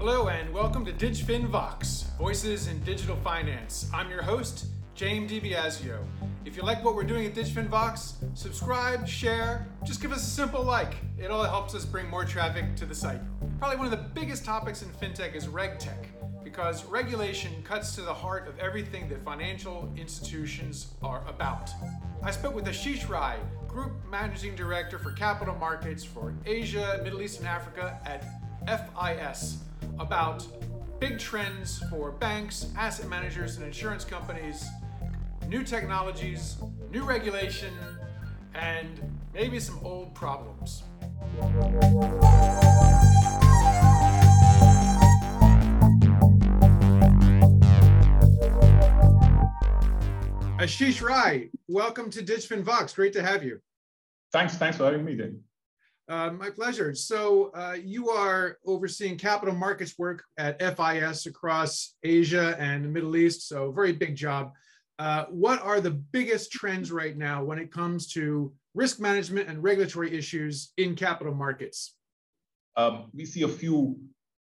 Hello and welcome to DigFin Vox, Voices in Digital Finance. I'm your host, James DiBiasio. If you like what we're doing at DigFin Vox, subscribe, share, just give us a simple like. It all helps us bring more traffic to the site. Probably one of the biggest topics in fintech is RegTech, because regulation cuts to the heart of everything that financial institutions are about. I spoke with Ashish Rai, Group Managing Director for Capital Markets for Asia, Middle East, and Africa at FIS, about big trends for banks, asset managers, and insurance companies new technologies, new regulation, and maybe some old problems. Ashish Rai, welcome to DigFin Vox. Great to have you. Thanks. Thanks for having me, Dan. Uh, my pleasure. So uh, you are overseeing capital markets work at FIS across Asia and the Middle East. So very big job. Uh, what are the biggest trends right now when it comes to risk management and regulatory issues in capital markets? Um, we see a few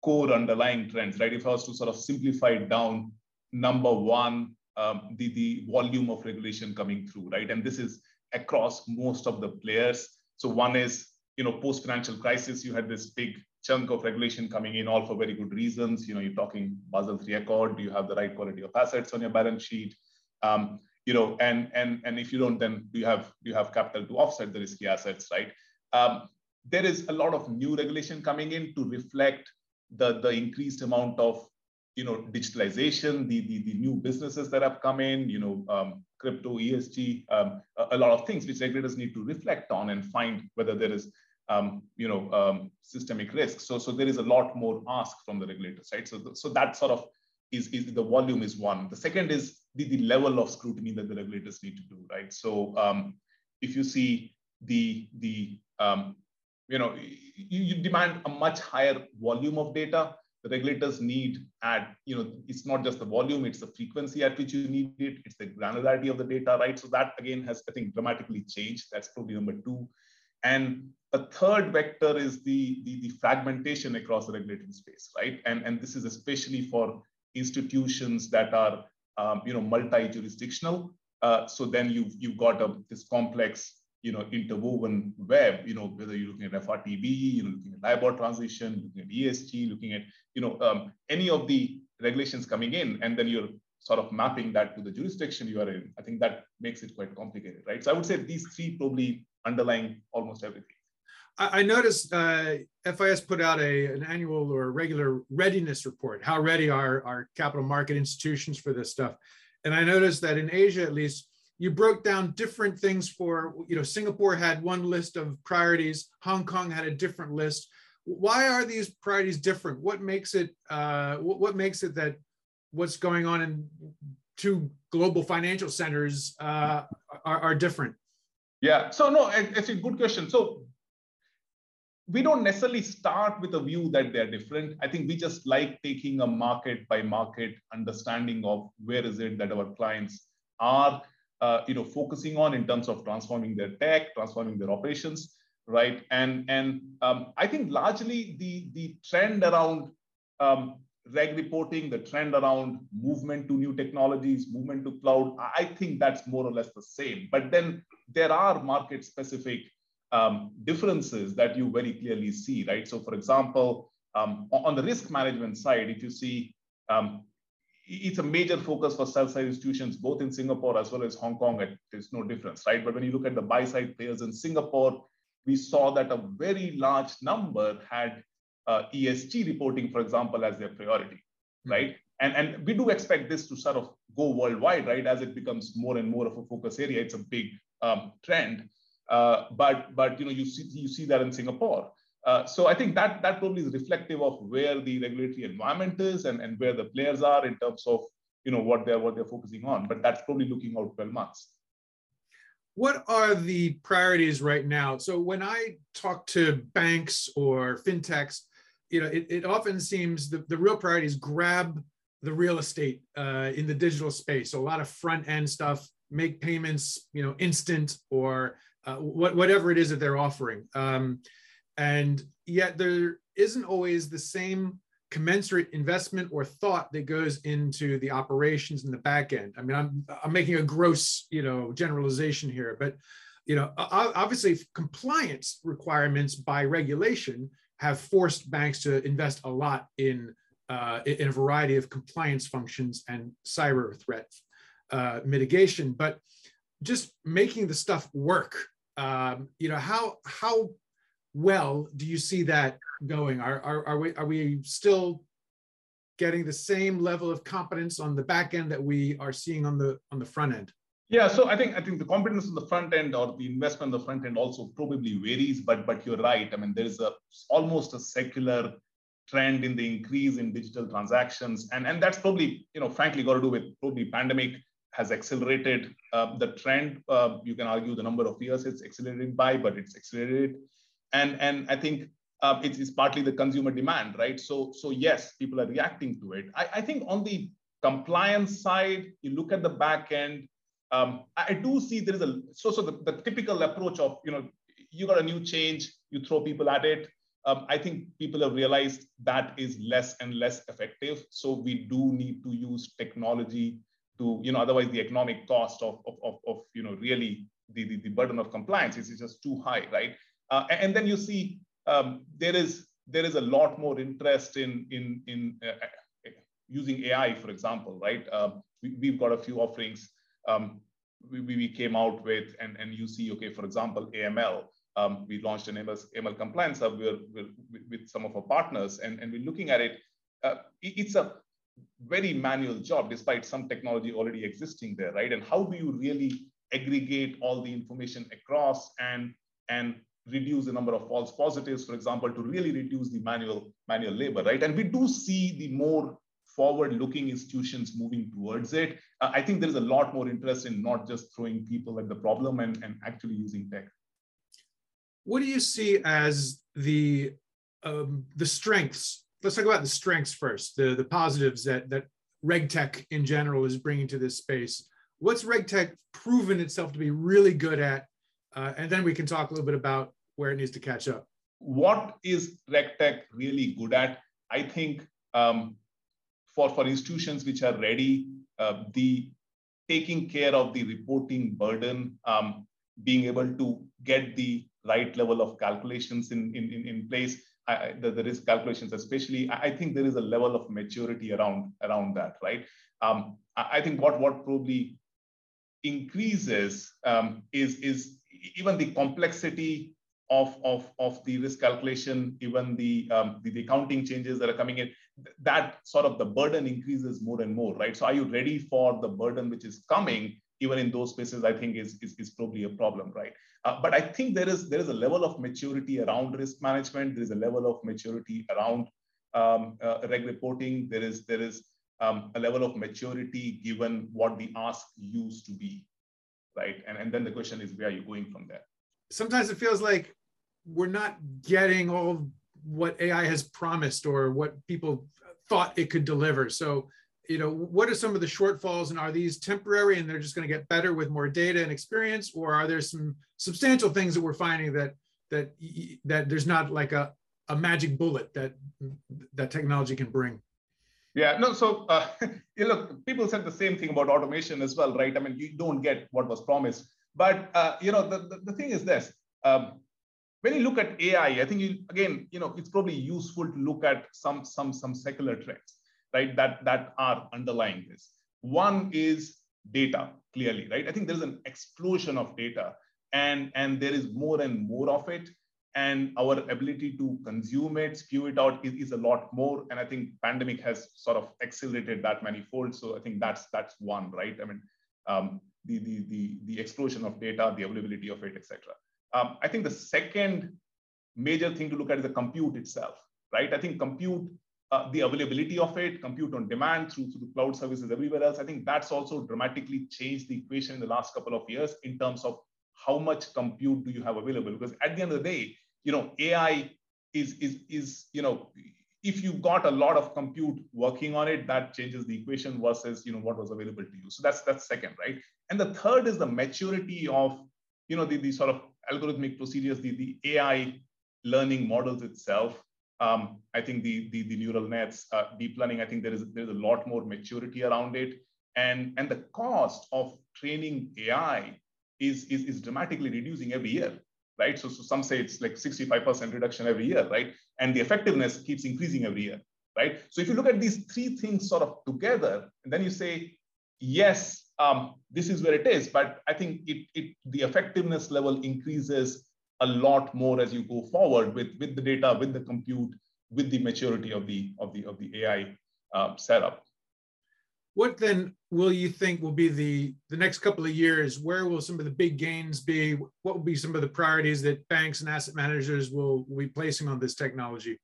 core underlying trends, right? If I was to sort of simplify it down, number one, um, the, the volume of regulation coming through, right? And this is across most of the players. So one is, you know, post-financial crisis, you had this big chunk of regulation coming in, all for very good reasons. You know, you're talking Basel III Accord, do you have the right quality of assets on your balance sheet? Um, you know, and and and if you don't, then you have you have capital to offset the risky assets, right? Um, there is a lot of new regulation coming in to reflect the the increased amount of you know digitalization, the the, the new businesses that have come in, you know, um, crypto, ESG, um, a, a, lot of things which regulators need to reflect on and find whether there is um, you know um, systemic risk. So so there is a lot more ask from the regulators, right? So so that sort of is, is the volume is one. The second is the, the level of scrutiny that the regulators need to do, right? So um, if you see the, the um, you know, you, you, demand a much higher volume of data, regulators need at, you know, it's not just the volume, it's the frequency at which you need it, it's the granularity of the data, right? So that again has, I think, dramatically changed. That's probably number two. And a third vector is the, the, the fragmentation across the regulatory space, right? And, and this is especially for institutions that are um, you know multi-jurisdictional. Uh, so then you've you've got a, this complex you know interwoven web. You know whether you're looking at FRTB, you know looking at LIBOR transition, looking at ESG, looking at you know um, any of the regulations coming in, and then you're sort of mapping that to the jurisdiction you are in. I think that makes it quite complicated, right? So I would say these three probably underlying almost everything. I noticed uh, FIS put out a, an annual or regular readiness report. How ready are our capital market institutions for this stuff? And I noticed that in Asia, at least, you broke down different things for, you know, Singapore had one list of priorities, Hong Kong had a different list. Why are these priorities different? What makes it, uh, what, makes it that what's going on in two global financial centers uh, are, are different? Yeah, so no, it's a good question. So we don't necessarily start with a view that they're different. I think we just like taking a market by market understanding of where is it that our clients are, uh, you know, focusing on in terms of transforming their tech, transforming their operations, right? And and um, I think largely the the trend around um, reg reporting, the trend around movement to new technologies, movement to cloud, I think that's more or less the same. But then there are market specific um, differences that you very clearly see, right? So, for example, um, on the risk management side, if you see, um, it's a major focus for sell-side institutions, both in Singapore as well as Hong Kong. There's no difference, right? But when you look at the buy-side players in Singapore, we saw that a very large number had uh, ESG reporting, for example, as their priority, mm-hmm. right? And, and we do expect this to sort of go worldwide, right? As it becomes more and more of a focus area, it's a big um, trend. Uh, but but you know you see you see that in Singapore. Uh, so I think that that probably is reflective of where the regulatory environment is and, and where the players are in terms of you know what they're what they're focusing on. But that's probably looking out 12 months. What are the priorities right now? So when I talk to banks or fintechs, you know, it, it often seems the, the real priority is grab the real estate uh, in the digital space. So a lot of front end stuff, make payments, you know, instant or uh, what, whatever it is that they're offering. Um, and yet there isn't always the same commensurate investment or thought that goes into the operations in the back end. I mean, I'm I'm making a gross, you know, generalization here, but you know, obviously compliance requirements by regulation have forced banks to invest a lot in uh, in a variety of compliance functions and cyber threat uh, mitigation. But just making the stuff work, um, you know, how how well do you see that going? Are, are, are we are we still getting the same level of competence on the back end that we are seeing on the on the front end? Yeah, so I think I think the competence on the front end or the investment on the front end also probably varies, but but you're right. I mean, there's a almost a secular trend in the increase in digital transactions, and and that's probably you know frankly got to do with probably pandemic has accelerated uh, the trend. Uh, you can argue the number of years it's accelerated by, but it's accelerated and and I think uh, it's, it's partly the consumer demand, right? So so yes, people are reacting to it. I, I think on the compliance side, you look at the back end. Um, I do see there is a so so the, the typical approach of you know you got a new change, you throw people at it. Um, I think people have realized that is less and less effective. So we do need to use technology to, you know, otherwise the economic cost of, of, of, of you know, really the, the, the burden of compliance is, is just too high, right? Uh, and then you see um, there is there is a lot more interest in in in uh, uh using AI, for example, right? Uh, we, have got a few offerings um, we, we came out with, and, and you see, okay, for example, AML. Um, we launched an AML, AML compliance hub with, with some of our partners, and, and we're looking at it. Uh, it's a very manual job, despite some technology already existing there, right? And how do you really aggregate all the information across and and reduce the number of false positives, for example, to really reduce the manual, manual labor, right? And we do see the more forward-looking institutions moving towards it. Uh, I think there's a lot more interest in not just throwing people at the problem and, and actually using tech. What do you see as the um, the strengths? Let's talk about the strengths first. The the positives that that RegTech in general is bringing to this space. What's RegTech proven itself to be really good at uh, and then we can talk a little bit about where it needs to catch up. What is RegTech really good at? I think um, for, for institutions which are ready, uh, the taking care of the reporting burden, um, being able to get the right level of calculations in, in, in, in place, I, the, the, risk calculations especially, I, I think there is a level of maturity around, around that, right? Um, I, I think what, what probably increases um, is, is even the complexity of, of, of the risk calculation, even the, um, the, the accounting changes that are coming in, that sort of the burden increases more and more, right? So are you ready for the burden which is coming? Even in those spaces, I think is, is, is probably a problem, right? Uh, but I think there is there is a level of maturity around risk management. There is a level of maturity around um, uh, reg reporting. There is there is um, a level of maturity given what the ask used to be right? And, and then the question is, where are you going from there? Sometimes it feels like we're not getting all what AI has promised or what people thought it could deliver. So, you know, what are some of the shortfalls and are these temporary and they're just going to get better with more data and experience? Or are there some substantial things that we're finding that, that, that there's not like a, a magic bullet that, that technology can bring? Yeah, no, so uh, you look, people said the same thing about automation as well, right? I mean, you don't get what was promised. But, uh, you know, the, the, the, thing is this, um, when you look at AI, I think you, again, you know, it's probably useful to look at some, some, some secular trends, right, that, that are underlying this. One is data, clearly, right? I think there's an explosion of data and, and there is more and more of it and our ability to consume it, spew it out is, is, a lot more. And I think pandemic has sort of accelerated that manifold. So I think that's that's one, right? I mean, um, the, the, the, the explosion of data, the availability of it, etc. Um, I think the second major thing to look at is the compute itself, right? I think compute, uh, the availability of it, compute on demand through, through cloud services everywhere else, I think that's also dramatically changed the equation in the last couple of years in terms of how much compute do you have available? Because at the end of the day, you know, AI is, is, is, you know, if you've got a lot of compute working on it, that changes the equation versus, you know, what was available to you. So that's, that's second, right? And the third is the maturity of, you know, the, the sort of algorithmic procedures, the, the AI learning models itself. Um, I think the, the, the neural nets, uh, deep learning, I think there is there's a lot more maturity around it, and and the cost of training AI is is, is dramatically reducing every year, right? So, so some say it's like 65% reduction every year, right? And the effectiveness keeps increasing every year, right? So if you look at these three things sort of together, and then you say, yes, um, this is where it is, but I think it, it the effectiveness level increases a lot more as you go forward with, with the data, with the compute, with the maturity of the of the of the AI uh, setup. What then will you think will be the the next couple of years? Where will some of the big gains be? What will be some of the priorities that banks and asset managers will, will be placing on this technology?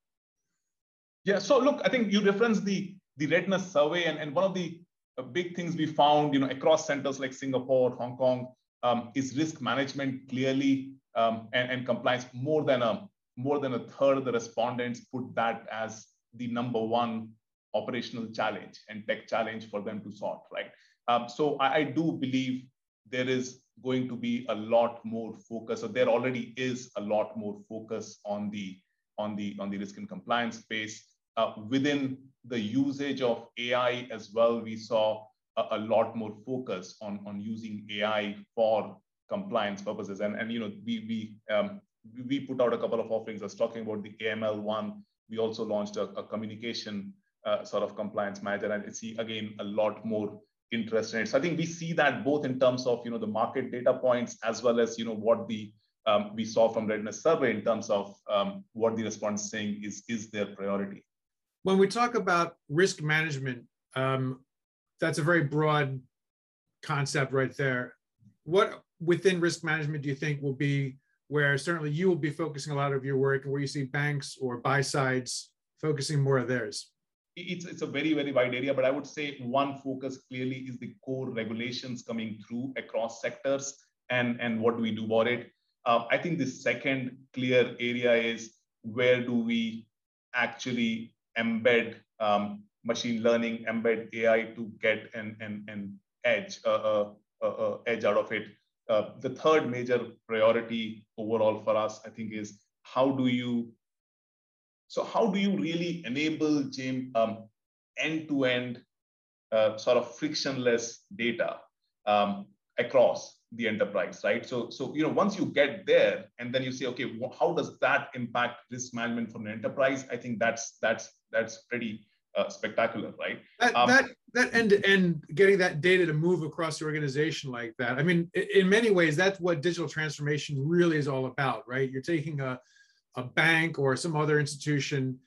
Yeah. So look, I think you referenced the the readiness survey, and, and one of the uh, big things we found, you know, across centers like Singapore, Hong Kong, um, is risk management clearly um, and, and compliance. More than a more than a third of the respondents put that as the number one operational challenge and tech challenge for them to sort. Right. Um, so I, I do believe there is going to be a lot more focus, or there already is a lot more focus on the on the on the risk and compliance space. Uh, within the usage of AI as well, we saw a, a, lot more focus on, on using AI for compliance purposes. And, and you know, we, we, um, we put out a couple of offerings. I was talking about the AML one. We also launched a, a communication uh, sort of compliance manager, and see again a lot more interest in it. So I think we see that both in terms of you know the market data points as well as you know what the um, we saw from readiness survey in terms of um, what the response saying is is their priority. When we talk about risk management, um, that's a very broad concept right there. What within risk management do you think will be where certainly you will be focusing a lot of your work and where you see banks or buy sides focusing more of theirs? It's, it's a very, very wide area, but I would say one focus clearly is the core regulations coming through across sectors and, and what do we do about it. Uh, I think the second clear area is where do we actually embed um, machine learning, embed AI to get an, an, an edge, uh, uh, uh, edge out of it. Uh, the third major priority overall for us, I think, is how do you so how do you really enable James um, end-to-end uh, sort of frictionless data um, across the enterprise, right? So, so you know, once you get there, and then you say, okay, how does that impact risk management for an enterprise? I think that's that's that's pretty uh, spectacular, right? That, um, that that end to end, getting that data to move across the organization like that. I mean, in many ways, that's what digital transformation really is all about, right? You're taking a a bank or some other institution.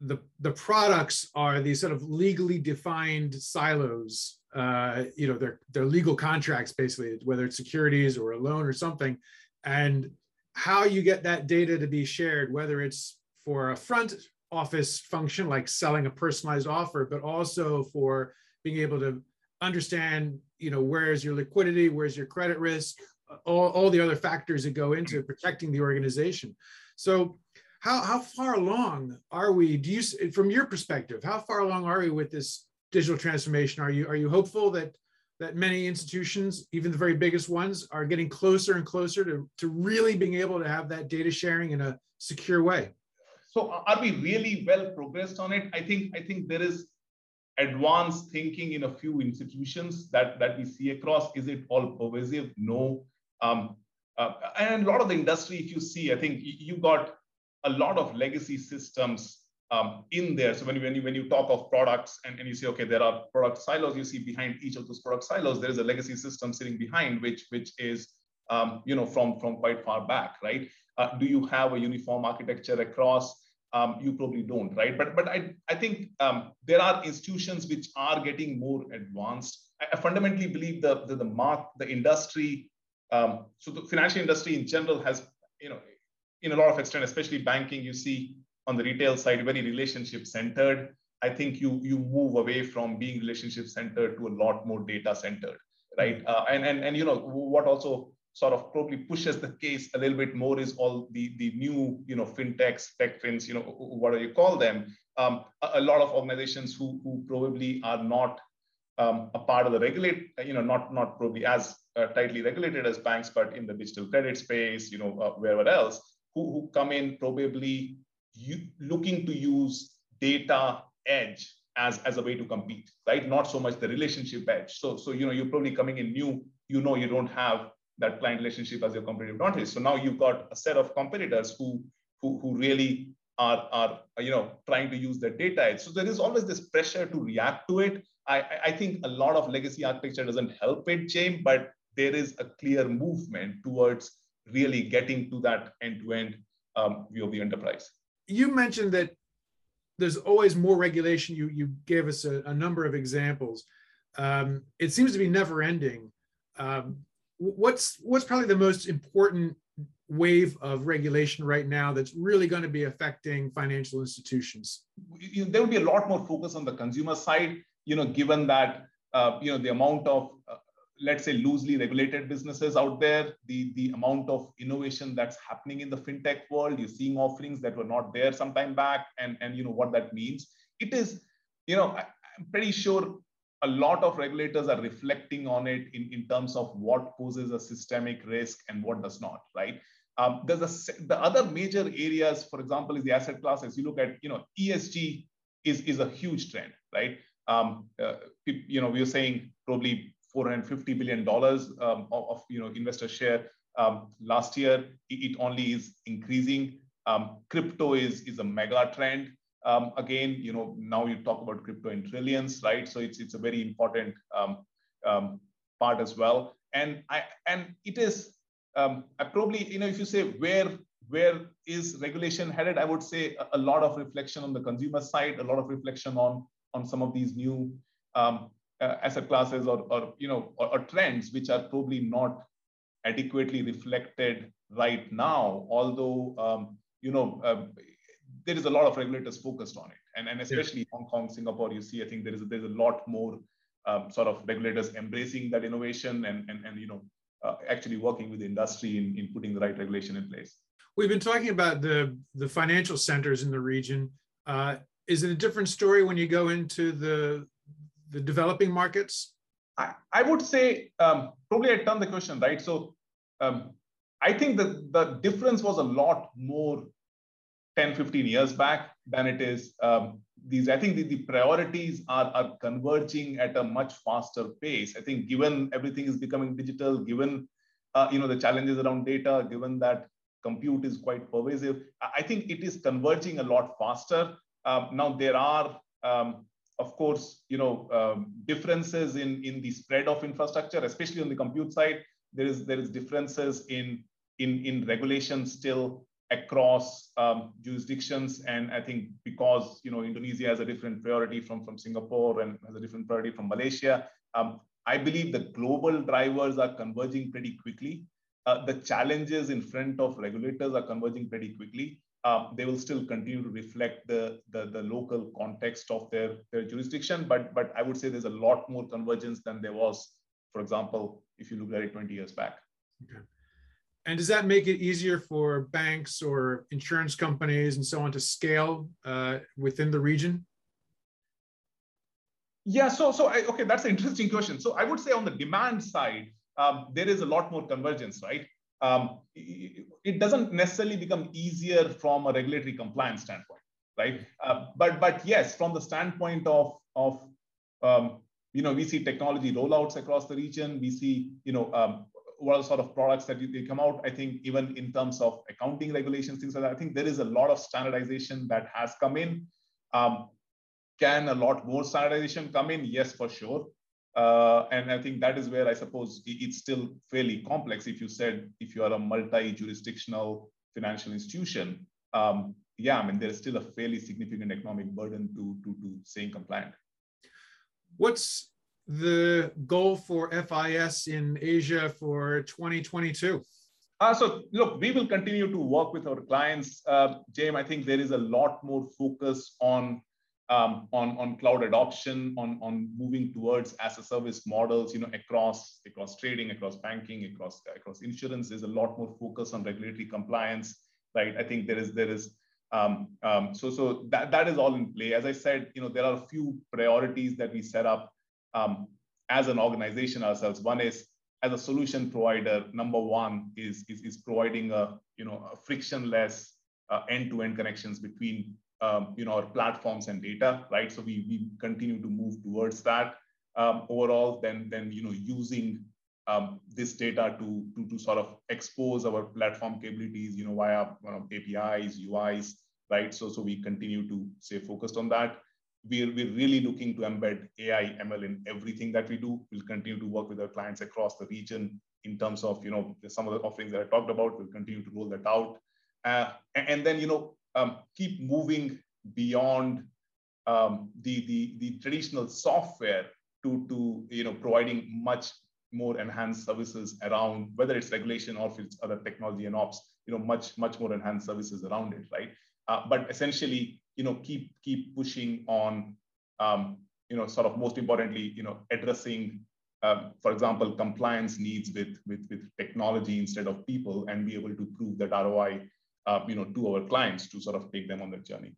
The the products are these sort of legally defined silos. Uh, you know, they're they're legal contracts basically, whether it's securities or a loan or something, and how you get that data to be shared, whether it's for a front office function like selling a personalized offer, but also for being able to understand, you know, where's your liquidity, where's your credit risk, all, all the other factors that go into protecting the organization. So how, how far along are we, do you, from your perspective, how far along are we with this digital transformation? Are you, are you hopeful that that many institutions, even the very biggest ones, are getting closer and closer to, to really being able to have that data sharing in a secure way? So are we really well progressed on it? I think I think there is advanced thinking in a few institutions that that we see across. Is it all pervasive? No. Um, uh, and a lot of the industry, if you see, I think you got a lot of legacy systems um, in there. So when you, when you when you talk of products and, and you say, okay, there are product silos, you see behind each of those product silos, there is a legacy system sitting behind, which which is um, you know from from quite far back, right? Uh, do you have a uniform architecture across? um, you probably don't, right? But but I I think um, there are institutions which are getting more advanced. I, I fundamentally believe the the, the mark the industry, um, so the financial industry in general has you know in a lot of extent, especially banking, you see on the retail side very relationship centered. I think you you move away from being relationship centered to a lot more data centered, right? Uh, and and and you know what also sort of probably pushes the case a little bit more is all the, the new, you know, fintechs, tech fins, you know, what do you call them? Um, a, a, lot of organizations who, who probably are not um, a part of the regulate, you know, not, not probably as uh, tightly regulated as banks, but in the digital credit space, you know, uh, wherever else, who, who come in probably you, looking to use data edge as, as a way to compete, right? Not so much the relationship edge. So, so you know, you're probably coming in new, you know you don't have that client relationship as your competitive advantage. So now you've got a set of competitors who, who, who really are, are you know trying to use the data edge. So there is always this pressure to react to it. I, I think a lot of legacy architecture doesn't help it, James, but there is a clear movement towards really getting to that end-to-end um, view of the enterprise. You mentioned that there's always more regulation. You you gave us a, a number of examples. Um, it seems to be never ending. Um, what's what's probably the most important wave of regulation right now that's really going to be affecting financial institutions? There will be a lot more focus on the consumer side. You know, given that uh, you know the amount of uh, let's say loosely regulated businesses out there the the amount of innovation that's happening in the fintech world you're seeing offerings that were not there some time back and and you know what that means. It is you know i'm pretty sure a lot of regulators are reflecting on it in, in terms of what poses a systemic risk and what does not right? Um, there's a the other major areas for example is the asset class. As you look at you know esg is is a huge trend right? Um, uh, you know we are saying probably 450 billion dollars um, of, of, you know investor share um, last year. It, only is increasing. Um, crypto is is a mega trend. Um, again, you know now you talk about crypto in trillions, right? So it's it's a very important um, part as well. And I and it is I probably you know if you say where where is regulation headed, I would say a, a lot of reflection on the consumer side, a lot of reflection on on some of these new um, uh, asset classes or, or you know or, or, trends which are probably not adequately reflected right now although um, you know um, there is a lot of regulators focused on it. And, and especially yeah. hong kong singapore you see i think there is a, there's a lot more um, sort of regulators embracing that innovation and and, and you know uh, actually working with the industry in, in putting the right regulation in place. We've been talking about the the financial centers in the region. Uh, is it a different story when you go into the the developing markets? I, I would say um, probably I turned the question right. So um, I think that the difference was a lot more 10, 15 years back than it is um, these. I think the, the priorities are, are converging at a much faster pace. I think given everything is becoming digital, given uh, you know the challenges around data, given that compute is quite pervasive, I think it is converging a lot faster. Um, now there are um, of course, you know, um, differences in, in the spread of infrastructure, especially on the compute side. There is there is differences in in in regulation still across um, jurisdictions, and I think because you know Indonesia has a different priority from from Singapore and has a different priority from Malaysia. Um, I believe the global drivers are converging pretty quickly. Uh, the challenges in front of regulators are converging pretty quickly um, they will still continue to reflect the, the, the, local context of their, their jurisdiction. But, but I would say there's a lot more convergence than there was, for example, if you look at it 20 years back. Okay. And does that make it easier for banks or insurance companies and so on to scale uh, within the region? Yeah, so so I, okay, that's an interesting question. So I would say on the demand side, um, there is a lot more convergence, right? Um, it doesn't necessarily become easier from a regulatory compliance standpoint, right? Uh, but but yes, from the standpoint of of um, you know we see technology rollouts across the region. We see you know um, what are sort of products that they come out. I think even in terms of accounting regulations, things like that. I think there is a lot of standardization that has come in. Um, can a lot more standardization come in? Yes, for sure. Uh, and I think that is where I suppose it's still fairly complex. If you said if you are a multi-jurisdictional financial institution, um, yeah, I mean there is still a fairly significant economic burden to to to staying compliant. What's the goal for FIS in Asia for 2022? Uh, so look, we will continue to work with our clients. Uh, James, I think there is a lot more focus on um, on, on cloud adoption, on, on moving towards as a service models, you know, across across trading, across banking, across across insurance. There's a lot more focus on regulatory compliance, right? I think there is there is um, um, so so that that is all in play. As I said, you know, there are a few priorities that we set up um, as an organization ourselves. One is as a solution provider. Number one is is, is providing a you know a frictionless uh, end-to-end connections between um, you know our platforms and data, right? So we, we continue to move towards that. Um, overall, then then you know using um, this data to, to to sort of expose our platform capabilities, you know, via know, APIs, UIs, right? So so we continue to stay focused on that. We're, we're really looking to embed AI, ML in everything that we do. We'll continue to work with our clients across the region in terms of, you know, some of the offerings that I talked about. We'll continue to roll that out. Uh, and then, you know, um, keep moving beyond um, the, the, the traditional software to, to you know, providing much more enhanced services around whether it's regulation or if it's other technology and ops, you know, much, much more enhanced services around it, right? Uh, but essentially, you know, keep keep pushing on, um, you know, sort of most importantly, you know, addressing, um, for example, compliance needs with with with technology instead of people, and be able to prove that ROI, uh, you know, to our clients to sort of take them on that journey.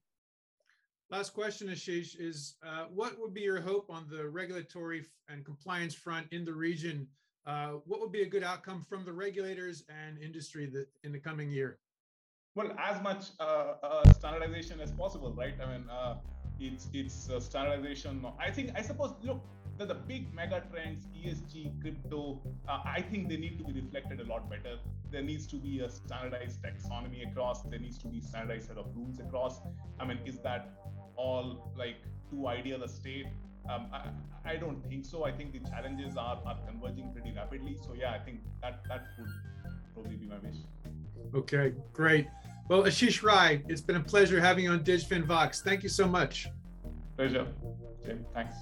Last question, Ashish, is uh, what would be your hope on the regulatory and compliance front in the region? Uh, what would be a good outcome from the regulators and industry that in the coming year? Well, as much uh, uh, standardization as possible, right? I mean, uh, it's it's standardization. I think I suppose look the, the big mega trends, ESG, crypto. I think they need to be reflected a lot better. There needs to be a standardized taxonomy across. There needs to be standardized set of rules across. I mean is that all like too ideal a state? Um, I, I don't think so. I think the challenges are, are converging pretty rapidly. So yeah i think that that would probably be my wish. Okay great. Well ashish rai it's been a pleasure having you on digfin vox. Thank you so much. Pleasure. Jim, thanks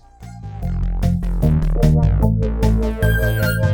Thank you.